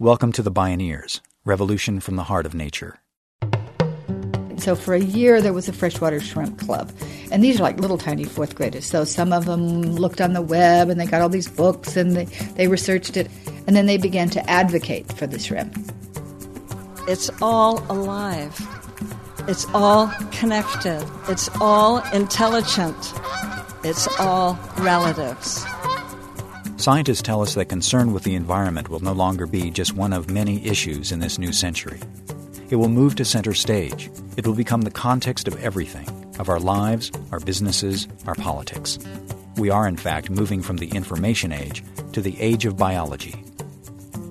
Welcome to the Bioneers, Revolution from the Heart of Nature. So for a year, there was a freshwater shrimp club. And these are like little tiny fourth graders. So some of them looked on the web and they got all these books and they, they researched it. And then they began to advocate for the shrimp. It's all alive. It's all connected. It's all intelligent. It's all relatives. Scientists tell us that concern with the environment will no longer be just one of many issues in this new century. It will move to center stage. It will become the context of everything of our lives, our businesses, our politics. We are, in fact, moving from the information age to the age of biology.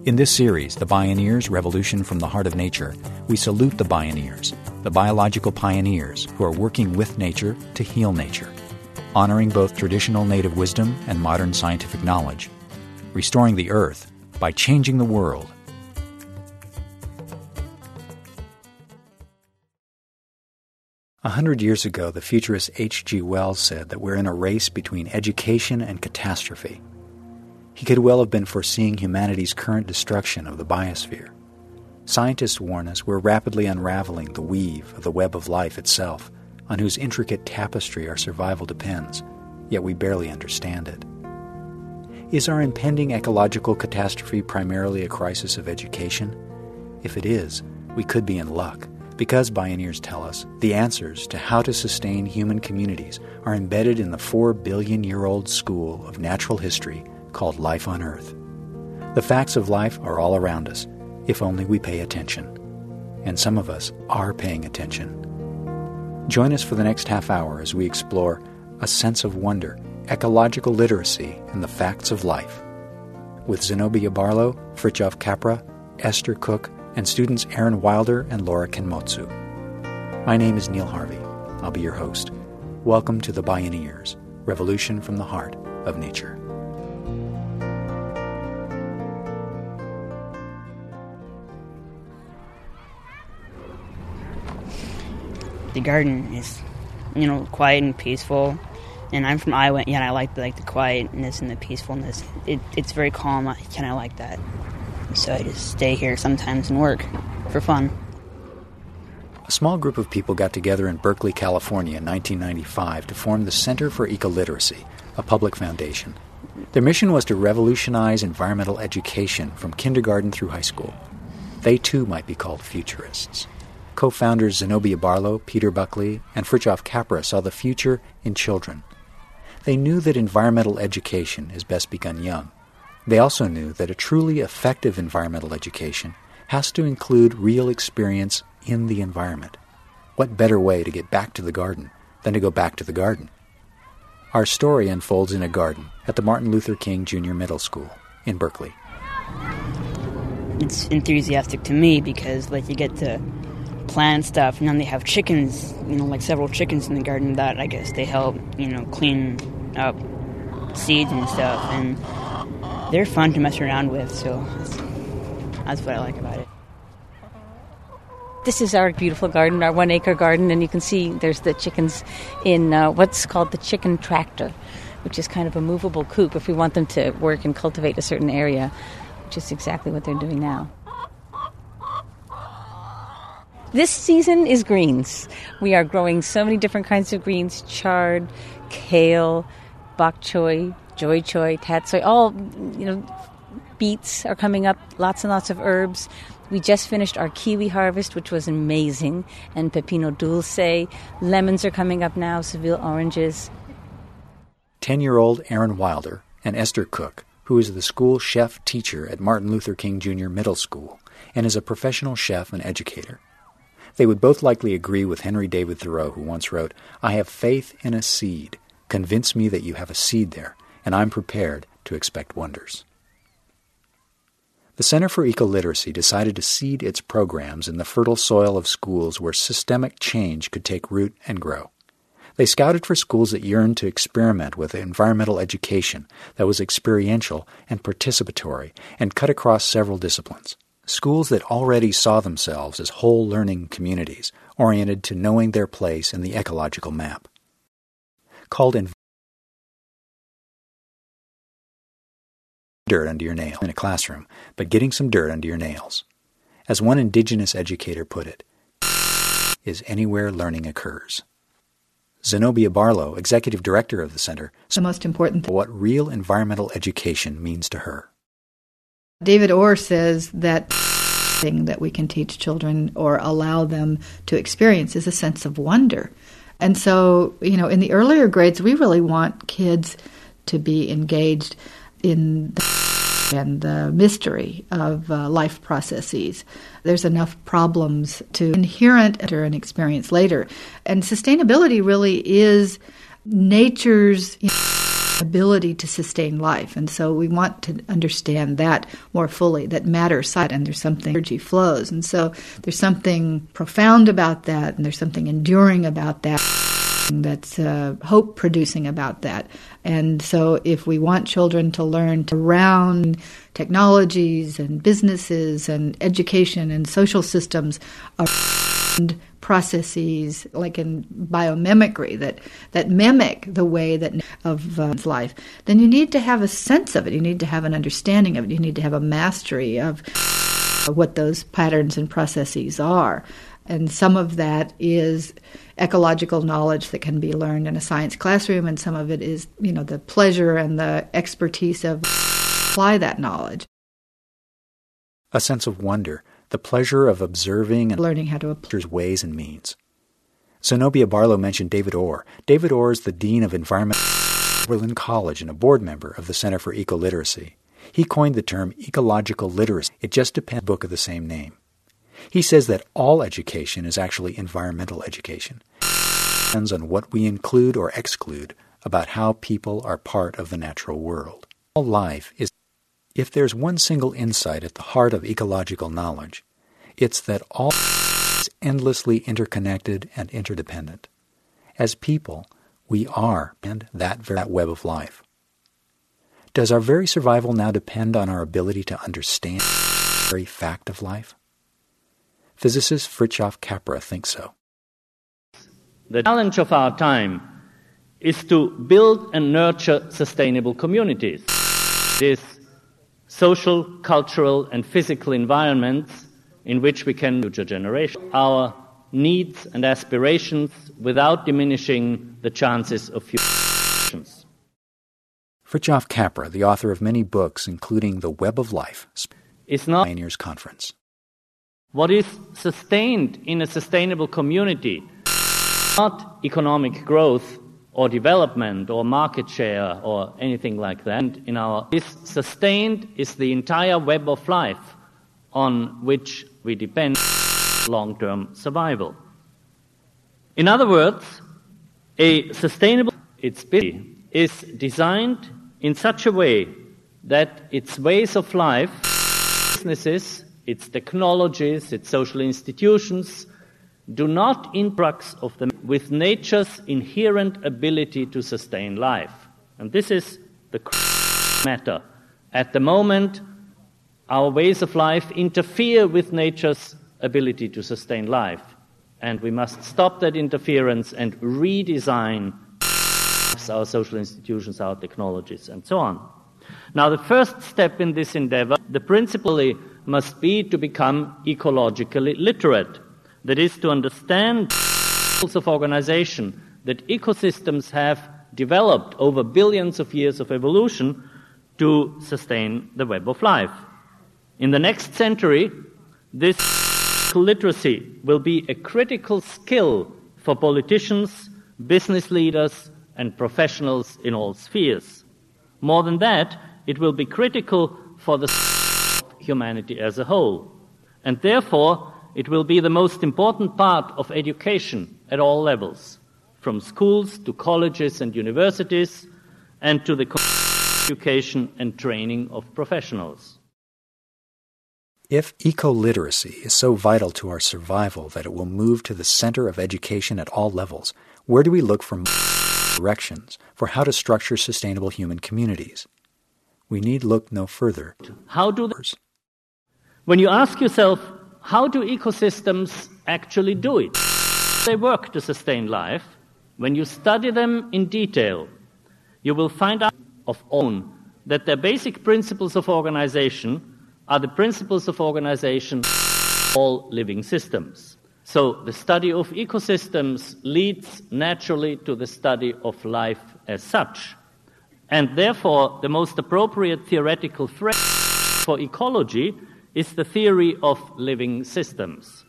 In this series, The Bioneers Revolution from the Heart of Nature, we salute the Bioneers, the biological pioneers who are working with nature to heal nature honoring both traditional native wisdom and modern scientific knowledge, restoring the earth by changing the world. A hundred years ago, the futurist H.G. Wells said that we're in a race between education and catastrophe. He could well have been foreseeing humanity's current destruction of the biosphere. Scientists warn us we're rapidly unraveling the weave of the web of life itself on whose intricate tapestry our survival depends, yet we barely understand it. Is our impending ecological catastrophe primarily a crisis of education? If it is, we could be in luck, because Bioneers tell us the answers to how to sustain human communities are embedded in the four billion year old school of natural history called life on Earth. The facts of life are all around us, if only we pay attention. And some of us are paying attention. Join us for the next half hour as we explore a sense of wonder, ecological literacy, and the facts of life. With Zenobia Barlow, Fritjof Capra, Esther Cook, and students Aaron Wilder and Laura Kenmotsu. My name is Neil Harvey. I'll be your host. Welcome to the Bioneers, Revolution from the Heart of Nature. The garden is, you know, quiet and peaceful. And I'm from Iowa, and I like the, like the quietness and the peacefulness. It, it's very calm, and I like that. So I just stay here sometimes and work for fun. A small group of people got together in Berkeley, California in 1995 to form the Center for Ecoliteracy, a public foundation. Their mission was to revolutionize environmental education from kindergarten through high school. They too might be called futurists. Co founders Zenobia Barlow, Peter Buckley, and Fritjof Capra saw the future in children. They knew that environmental education is best begun young. They also knew that a truly effective environmental education has to include real experience in the environment. What better way to get back to the garden than to go back to the garden? Our story unfolds in a garden at the Martin Luther King Jr. Middle School in Berkeley. It's enthusiastic to me because like you get to plant stuff, and then they have chickens, you know, like several chickens in the garden that I guess they help, you know, clean up seeds and stuff, and they're fun to mess around with. So that's, what I like about it. This is our beautiful garden, our one acre garden, and you can see there's the chickens in uh, what's called the chicken tractor, which is kind of a movable coop if we want them to work and cultivate a certain area, which is exactly what they're doing now. This season is greens. We are growing so many different kinds of greens chard, kale, bok choy, joy choy, tatsoi, all, you know, beets are coming up, lots and lots of herbs. We just finished our kiwi harvest, which was amazing, and pepino dulce. Lemons are coming up now, Seville oranges. 10 year old Aaron Wilder and Esther Cook, who is the school chef teacher at Martin Luther King Jr. Middle School and is a professional chef and educator. They would both likely agree with Henry David Thoreau, who once wrote, I have faith in a seed. Convince me that you have a seed there, and I'm prepared to expect wonders. The Center for Ecoliteracy decided to seed its programs in the fertile soil of schools where systemic change could take root and grow. They scouted for schools that yearned to experiment with environmental education that was experiential and participatory and cut across several disciplines. Schools that already saw themselves as whole learning communities oriented to knowing their place in the ecological map. Called in dirt under your nail in a classroom, but getting some dirt under your nails. As one indigenous educator put it, is anywhere learning occurs. Zenobia Barlow, executive director of the center, The most important what real environmental education means to her. David Orr says that thing that we can teach children or allow them to experience is a sense of wonder. And so, you know, in the earlier grades, we really want kids to be engaged in the and the mystery of uh, life processes. There's enough problems to inherent enter an experience later. And sustainability really is nature's ability to sustain life. And so we want to understand that more fully, that matter side, and there's something energy flows. And so there's something profound about that, and there's something enduring about that that's uh, hope producing about that. And so, if we want children to learn to around technologies and businesses and education and social systems around processes like in biomimicry that that mimic the way that of uh, life then you need to have a sense of it. You need to have an understanding of it. You need to have a mastery of what those patterns and processes are. And some of that is ecological knowledge that can be learned in a science classroom, and some of it is, you know, the pleasure and the expertise of apply that knowledge. A sense of wonder, the pleasure of observing and learning how to apply ways and means. Zenobia Barlow mentioned David Orr. David Orr is the Dean of Environment at Oberlin College and a board member of the Center for Ecoliteracy. He coined the term ecological literacy. It just depends on the book of the same name. He says that all education is actually environmental education. It depends on what we include or exclude about how people are part of the natural world. All life is if there's one single insight at the heart of ecological knowledge, it's that all is endlessly interconnected and interdependent. As people, we are and that, that web of life. Does our very survival now depend on our ability to understand the very fact of life? Physicist Fritjof Capra thinks so. The challenge of our time is to build and nurture sustainable communities. This social, cultural, and physical environments in which we can future generations our needs and aspirations without diminishing the chances of future generations. Fritjof Capra, the author of many books, including The Web of Life, is not Bioneers Conference. What is sustained in a sustainable community, not economic growth or development or market share or anything like that. In our this sustained is the entire web of life on which we depend long-term survival. In other words, a sustainable its is designed in such a way that its ways of life, businesses, its technologies, its social institutions do not interact of them with nature's inherent ability to sustain life. And this is the matter. At the moment, our ways of life interfere with nature's ability to sustain life. And we must stop that interference and redesign our social institutions, our technologies, and so on. Now, the first step in this endeavor, the principally must be to become ecologically literate. That is, to understand of organization that ecosystems have developed over billions of years of evolution to sustain the web of life. In the next century, this literacy will be a critical skill for politicians, business leaders, and professionals in all spheres. More than that, it will be critical for the humanity as a whole. And therefore, it will be the most important part of education at all levels, from schools to colleges and universities, and to the education and training of professionals. If eco-literacy is so vital to our survival that it will move to the center of education at all levels, where do we look for directions for how to structure sustainable human communities? We need look no further. How do they, when you ask yourself, how do ecosystems actually do it? They work to sustain life. When you study them in detail, you will find out of own that their basic principles of organization are the principles of organization of all living systems. So the study of ecosystems leads naturally to the study of life as such. And therefore, the most appropriate theoretical frame for ecology is the theory of living systems.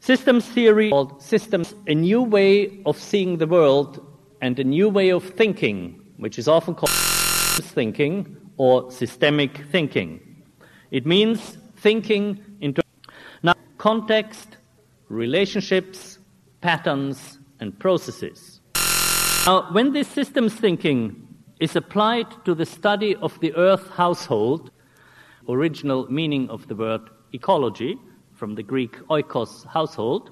Systems theory called systems a new way of seeing the world and a new way of thinking, which is often called systems thinking or systemic thinking. It means thinking into now context, relationships, patterns, and processes. Now, when this systems thinking is applied to the study of the Earth household, original meaning of the word ecology, from the Greek oikos, household,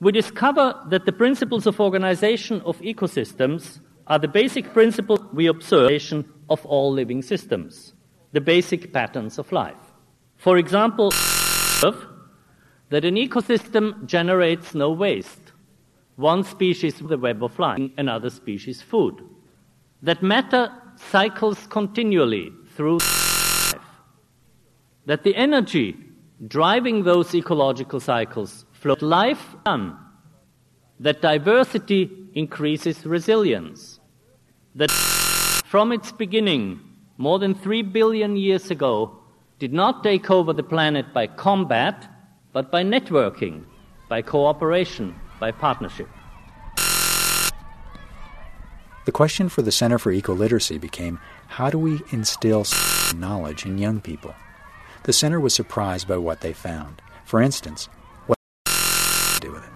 we discover that the principles of organization of ecosystems are the basic principles we observe of all living systems, the basic patterns of life. For example, that an ecosystem generates no waste. One species the web of life, another species food. That matter cycles continually through. That the energy driving those ecological cycles flows life on. That diversity increases resilience. That from its beginning, more than three billion years ago, did not take over the planet by combat, but by networking, by cooperation, by partnership. The question for the Center for Ecoliteracy became how do we instill knowledge in young people? The center was surprised by what they found. For instance, what to do with it.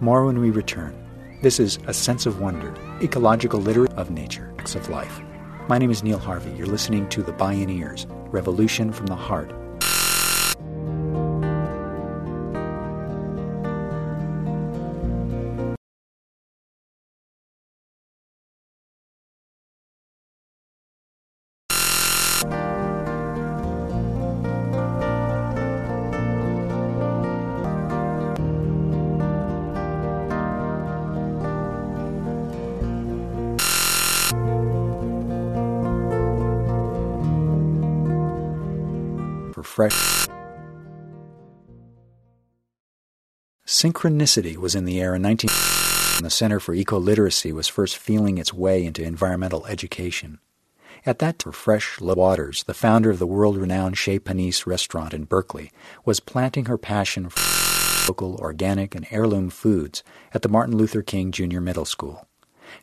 More when we return. This is A Sense of Wonder, Ecological Literacy of Nature, Acts of Life. My name is Neil Harvey. You're listening to The Bioneers, Revolution from the Heart fresh. Synchronicity was in the air in 19 when the Center for Eco Literacy was first feeling its way into environmental education. At that time, Fresh Waters, the founder of the world-renowned Chez Panisse restaurant in Berkeley, was planting her passion for local, organic, and heirloom foods at the Martin Luther King Jr. Middle School.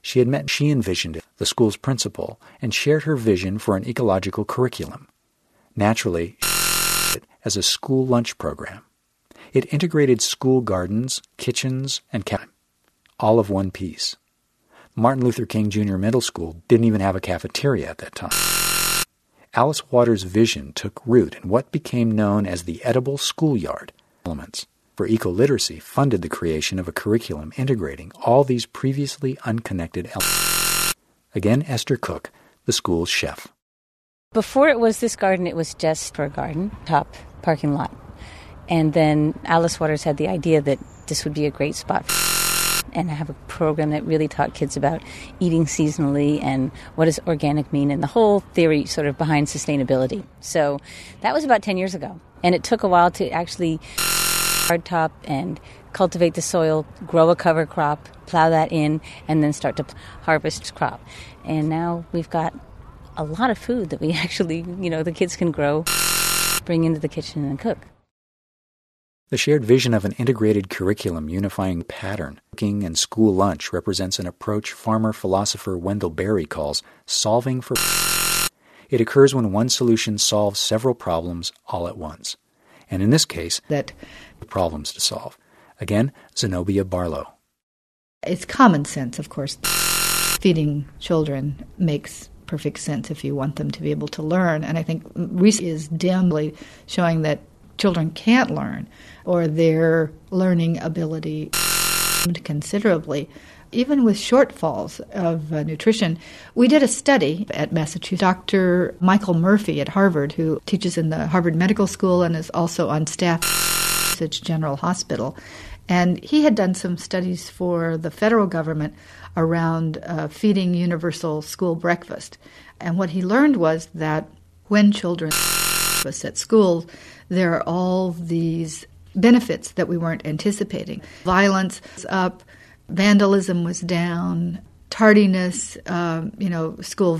She had met, she envisioned it, the school's principal, and shared her vision for an ecological curriculum. Naturally, as a school lunch program. It integrated school gardens, kitchens, and cafeteria, all of one piece. Martin Luther King Jr. Middle School didn't even have a cafeteria at that time. Alice Waters' vision took root in what became known as the Edible Schoolyard Elements for Ecoliteracy funded the creation of a curriculum integrating all these previously unconnected elements. Again, Esther Cook, the school's chef. Before it was this garden, it was just for a garden, top parking lot. And then Alice Waters had the idea that this would be a great spot and have a program that really taught kids about eating seasonally and what does organic mean and the whole theory sort of behind sustainability. So that was about 10 years ago. And it took a while to actually hard top and cultivate the soil, grow a cover crop, plow that in, and then start to harvest crop. And now we've got a lot of food that we actually, you know, the kids can grow, bring into the kitchen and cook. The shared vision of an integrated curriculum unifying pattern, cooking, and school lunch represents an approach farmer philosopher Wendell Berry calls solving for. It occurs when one solution solves several problems all at once. And in this case, that problems to solve. Again, Zenobia Barlow. It's common sense, of course. Feeding children makes perfect sense if you want them to be able to learn. And I think research is dimly showing that children can't learn or their learning ability considerably. Even with shortfalls of uh, nutrition, we did a study at Massachusetts. Dr. Michael Murphy at Harvard, who teaches in the Harvard Medical School and is also on staff at General Hospital, And he had done some studies for the federal government around uh, feeding universal school breakfast. And what he learned was that when children was at school, there are all these benefits that we weren't anticipating. Violence was up, vandalism was down, tardiness, um, you know, school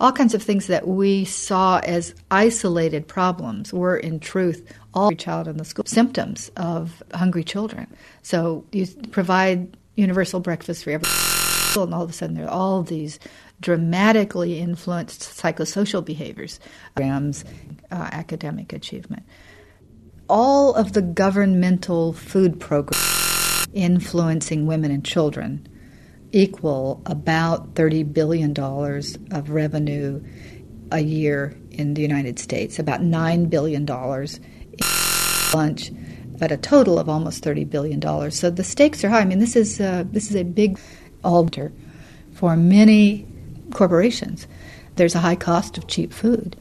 all kinds of things that we saw as isolated problems were in truth all child in the school symptoms of hungry children. So you provide universal breakfast for every and all of a sudden there are all these dramatically influenced psychosocial behaviors, programs, uh, academic achievement. All of the governmental food programs influencing women and children equal about $30 billion of revenue a year in the United States, about $9 billion in lunch, but a total of almost $30 billion. So the stakes are high. I mean, this is, uh, this is a big altar for many corporations. There's a high cost of cheap food.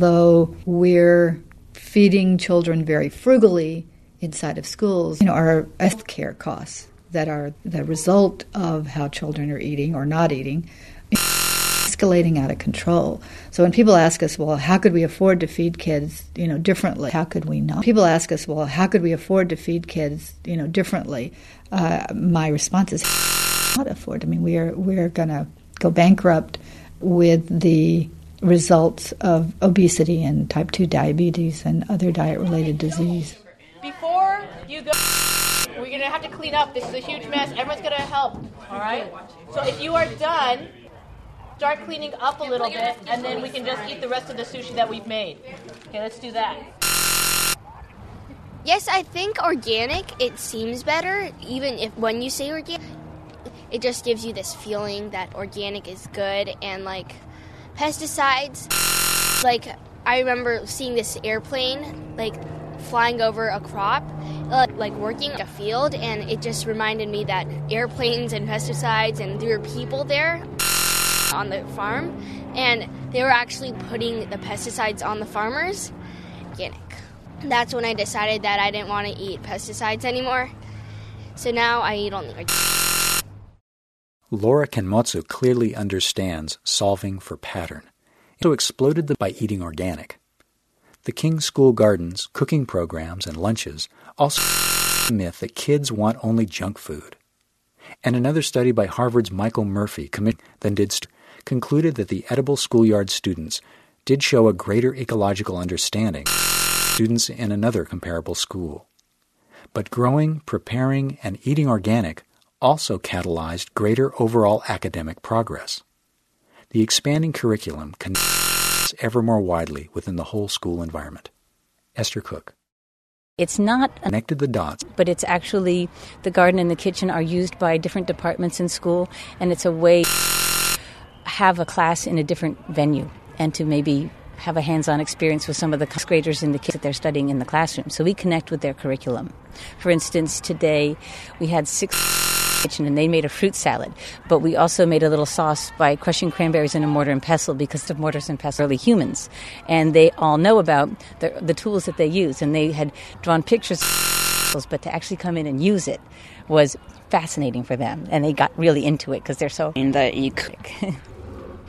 Though we're feeding children very frugally inside of schools, you know, our health care costs that are the result of how children are eating or not eating escalating out of control. So when people ask us, well, how could we afford to feed kids, you know, differently? How could we not? People ask us, well, how could we afford to feed kids, you know, differently? Uh, my response is, not afford. I mean, we are we are going to go bankrupt with the results of obesity and type 2 diabetes and other diet related disease. Before you go we're going to have to clean up. This is a huge mess. Everyone's going to help. All right? So if you are done, start cleaning up a little bit, and then we can just eat the rest of the sushi that we've made. Okay, let's do that. Yes, I think organic, it seems better, even if when you say organic, it just gives you this feeling that organic is good and like pesticides. Like, I remember seeing this airplane, like, flying over a crop, uh, like working a field, and it just reminded me that airplanes and pesticides, and there were people there on the farm, and they were actually putting the pesticides on the farmers. Organic. That's when I decided that I didn't want to eat pesticides anymore. So now I eat only organic. Laura Kenmotsu clearly understands solving for pattern. So exploded the by eating organic. The King School Gardens, cooking programs, and lunches also the myth that kids want only junk food. And another study by Harvard's Michael Murphy than did st- concluded that the edible schoolyard students did show a greater ecological understanding students in another comparable school. But growing, preparing, and eating organic also catalyzed greater overall academic progress. The expanding curriculum can ever more widely within the whole school environment. Esther Cook. It's not connected the dots, but it's actually the garden and the kitchen are used by different departments in school, and it's a way have a class in a different venue and to maybe have a hands-on experience with some of the graders and the kids that they're studying in the classroom. So we connect with their curriculum. For instance, today we had six kitchen and they made a fruit salad. But we also made a little sauce by crushing cranberries in a mortar and pestle because the mortars and pestle are really humans. And they all know about the, the tools that they use. And they had drawn pictures, of but to actually come in and use it was fascinating for them. And they got really into it because they're so. In the you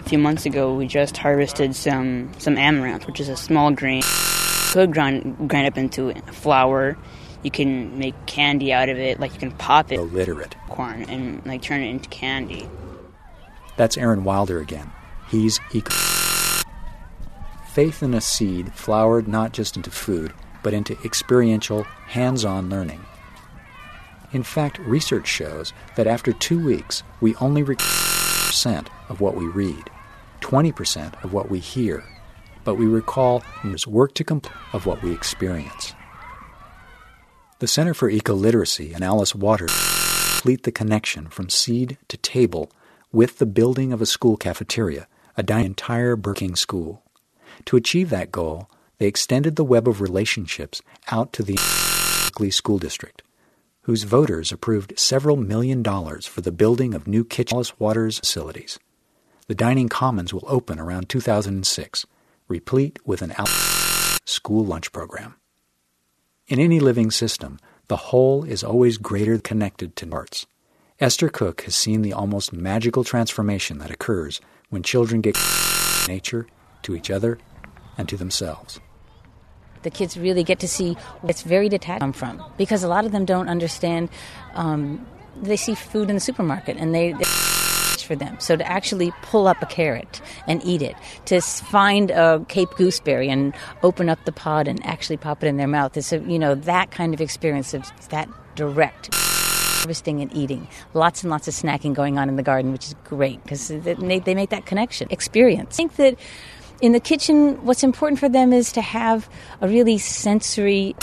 a few months ago, we just harvested some, some amaranth, which is a small grain. Could grind, grind up into flour you can make candy out of it. Like you can pop it, illiterate corn, and like turn it into candy. That's Aaron Wilder again. He's eco. Faith in a seed flowered not just into food, but into experiential, hands-on learning. In fact, research shows that after two weeks, we only recall percent of what we read, 20% of what we hear, but we recall and work to complete of what we experience. The Center for Ecoliteracy and Alice Waters complete the connection from seed to table with the building of a school cafeteria, a entire Burking school. To achieve that goal, they extended the web of relationships out to the Berkeley School District, whose voters approved several million dollars for the building of new kitchen Alice Waters facilities. The dining commons will open around 2006, replete with an school lunch program. In any living system, the whole is always greater connected to parts. Esther Cook has seen the almost magical transformation that occurs when children get nature, to each other, and to themselves. The kids really get to see where it's very detached from because a lot of them don't understand. Um, they see food in the supermarket and they, they for them. So to actually pull up a carrot and eat it, to find a Cape gooseberry and open up the pod and actually pop it in their mouth, is a, you know that kind of experience of that direct harvesting and eating. Lots and lots of snacking going on in the garden, which is great because they, make that connection experience. I think that in the kitchen, what's important for them is to have a really sensory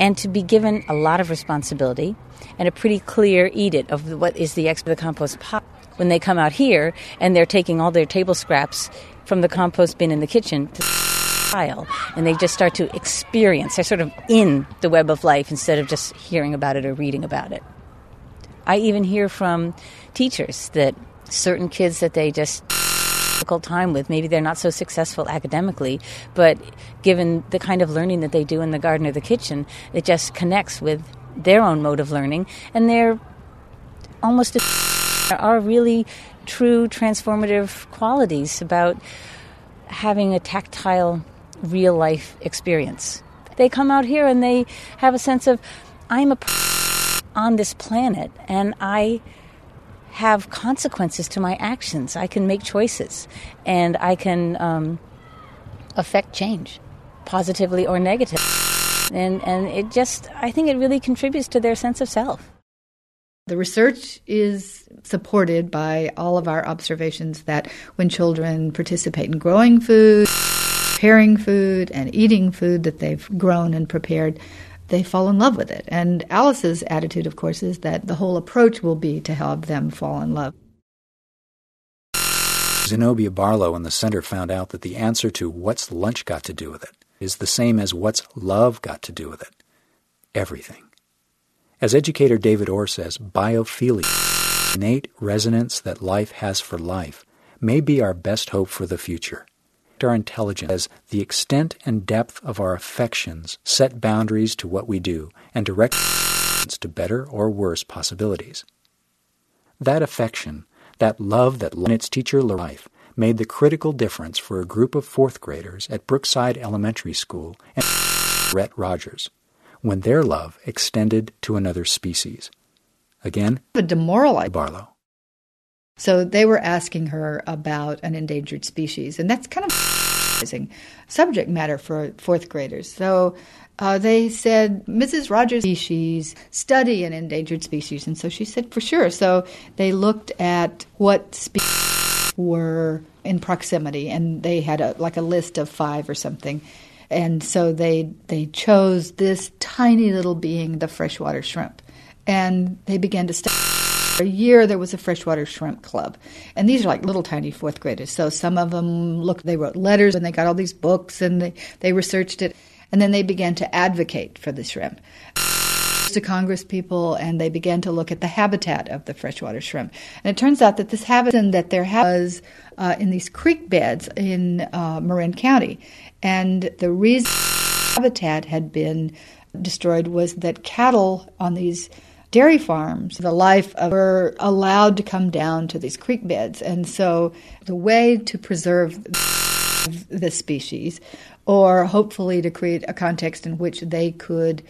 and to be given a lot of responsibility and a pretty clear edit of what is the X the compost pot. When they come out here and they're taking all their table scraps from the compost bin in the kitchen to pile, and they just start to experience. They're sort of in the web of life instead of just hearing about it or reading about it. I even hear from teachers that certain kids that they just difficult time with. Maybe they're not so successful academically, but given the kind of learning that they do in the garden or the kitchen, it just connects with their own mode of learning, and they're almost are really true transformative qualities about having a tactile, real life experience. They come out here and they have a sense of, I'm a on this planet, and I have consequences to my actions. I can make choices and I can um, affect change, positively or negatively. And, and it just, I think it really contributes to their sense of self. The research is supported by all of our observations that when children participate in growing food, preparing food, and eating food that they've grown and prepared, they fall in love with it. And Alice's attitude, of course, is that the whole approach will be to help them fall in love. Zenobia Barlow in the center found out that the answer to what's lunch got to do with it is the same as what's love got to do with it everything. As educator David Orr says, biophilia, innate resonance that life has for life, may be our best hope for the future our intelligence as the extent and depth of our affections set boundaries to what we do and direct to better or worse possibilities. That affection, that love that in its teacher life, made the critical difference for a group of fourth graders at Brookside Elementary School and Rhett Rogers when their love extended to another species. Again, a demoralized Barlow. So they were asking her about an endangered species, and that's kind of subject matter for fourth graders. So uh, they said, Mrs. Rogers species, study an endangered species. And so she said, for sure. So they looked at what species were in proximity, and they had a, like a list of five or something. And so they they chose this tiny little being, the freshwater shrimp, and they began to study. For a year there was a freshwater shrimp club. And these are like little tiny fourth graders. So some of them look they wrote letters and they got all these books and they, they researched it. And then they began to advocate for the shrimp. To congress people and they began to look at the habitat of the freshwater shrimp. And it turns out that this habitat that there was uh, in these creek beds in uh, marin county and the reason habitat had been destroyed was that cattle on these dairy farms, the life of were allowed to come down to these creek beds. And so the way to preserve the species, or hopefully to create a context in which they could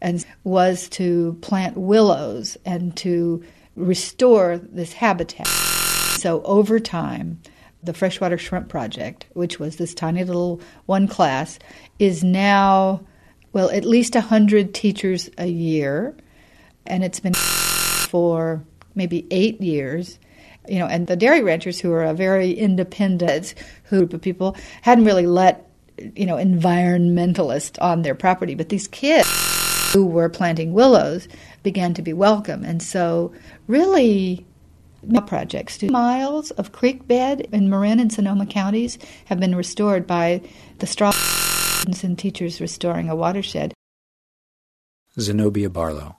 and was to plant willows and to restore this habitat. So over time, the Freshwater Shrimp Project, which was this tiny little one class, is now, well, at least 100 teachers a year. And it's been for maybe eight years. You know, and the dairy ranchers who are a very independent group of people hadn't really let you know environmentalists on their property, but these kids who were planting willows began to be welcome, and so really projects. Miles of creek bed in Marin and Sonoma counties have been restored by the straw and teachers restoring a watershed. Zenobia Barlow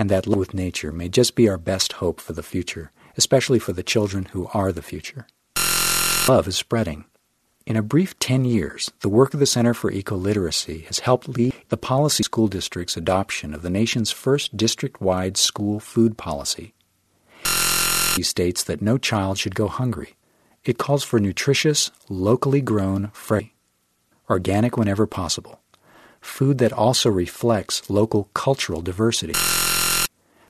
and that love with nature may just be our best hope for the future, especially for the children who are the future. Love is spreading. In a brief 10 years, the work of the Center for Ecoliteracy has helped lead the policy school district's adoption of the nation's first district wide school food policy. He states that no child should go hungry. It calls for nutritious, locally grown, fresh, organic whenever possible, food that also reflects local cultural diversity.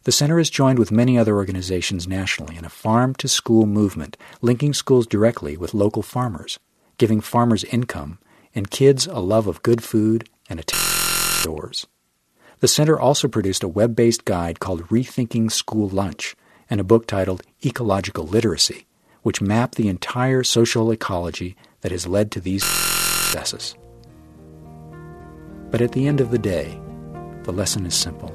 The center is joined with many other organizations nationally in a farm to school movement, linking schools directly with local farmers, giving farmers income and kids a love of good food and a doors. The center also produced a web based guide called Rethinking School Lunch and a book titled Ecological Literacy, which map the entire social ecology that has led to these successes. But at the end of the day, the lesson is simple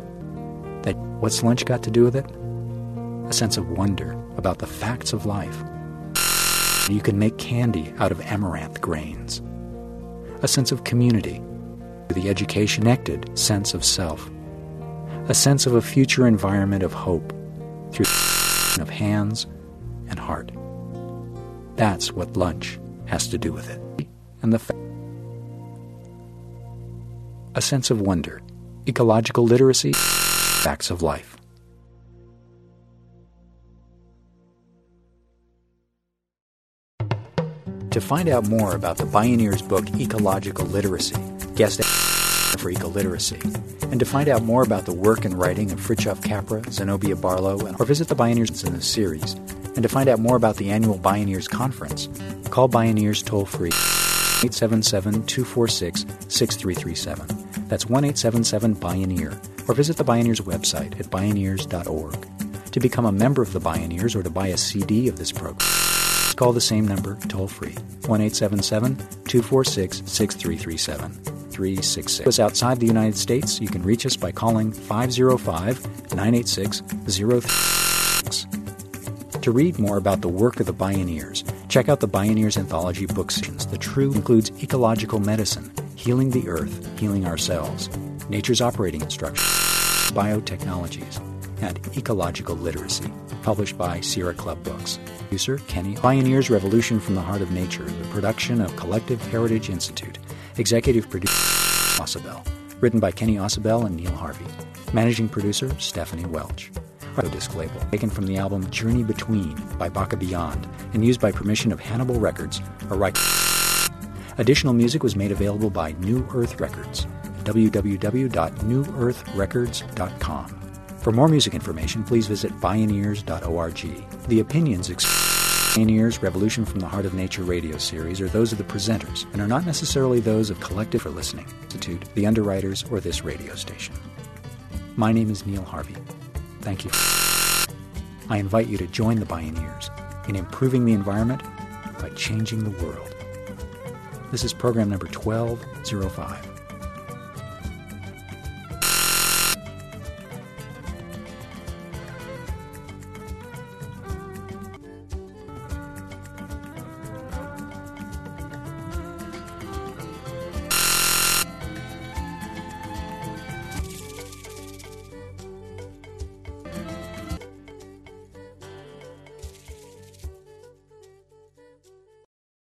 that what's lunch got to do with it? A sense of wonder about the facts of life. You can make candy out of amaranth grains. A sense of community, the education connected sense of self. A sense of a future environment of hope through of hands and heart. That's what lunch has to do with it. And the fa- a sense of wonder, ecological literacy, facts of life. To find out more about the Bioneers book Ecological Literacy, guest for Ecoliteracy, and to find out more about the work and writing of Fritjof Capra, Zenobia Barlow, or visit the Bioneers in this series, and to find out more about the annual Bioneers Conference, call Bioneers toll free 877 246 6337. That's 1 877 Bioneer, or visit the Bioneers website at bioneers.org. To become a member of the Bioneers or to buy a CD of this program, call the same number toll free 1 877 246 6337. 366. Us outside the United States, you can reach us by calling 505 986 03. To read more about the work of the Bioneers, check out the Bioneers Anthology book sections. The True includes ecological medicine, healing the earth, healing ourselves, nature's operating instructions, biotechnologies, and ecological literacy, published by Sierra Club Books. Producer Kenny Bioneers Revolution from the Heart of Nature, the production of Collective Heritage Institute. Executive producer Ausubel. Written by Kenny Ausubel and Neil Harvey. Managing producer Stephanie Welch. Radio disc label taken from the album Journey Between by Baka Beyond and used by permission of Hannibal Records, a right. Additional music was made available by New Earth Records www.newearthrecords.com. For more music information, please visit bioneers.org. The opinions expressed Bioneers Revolution from the Heart of Nature radio series are those of the presenters and are not necessarily those of Collective for Listening Institute, the underwriters, or this radio station. My name is Neil Harvey. Thank you. I invite you to join the Bioneers in improving the environment by changing the world. This is program number 1205.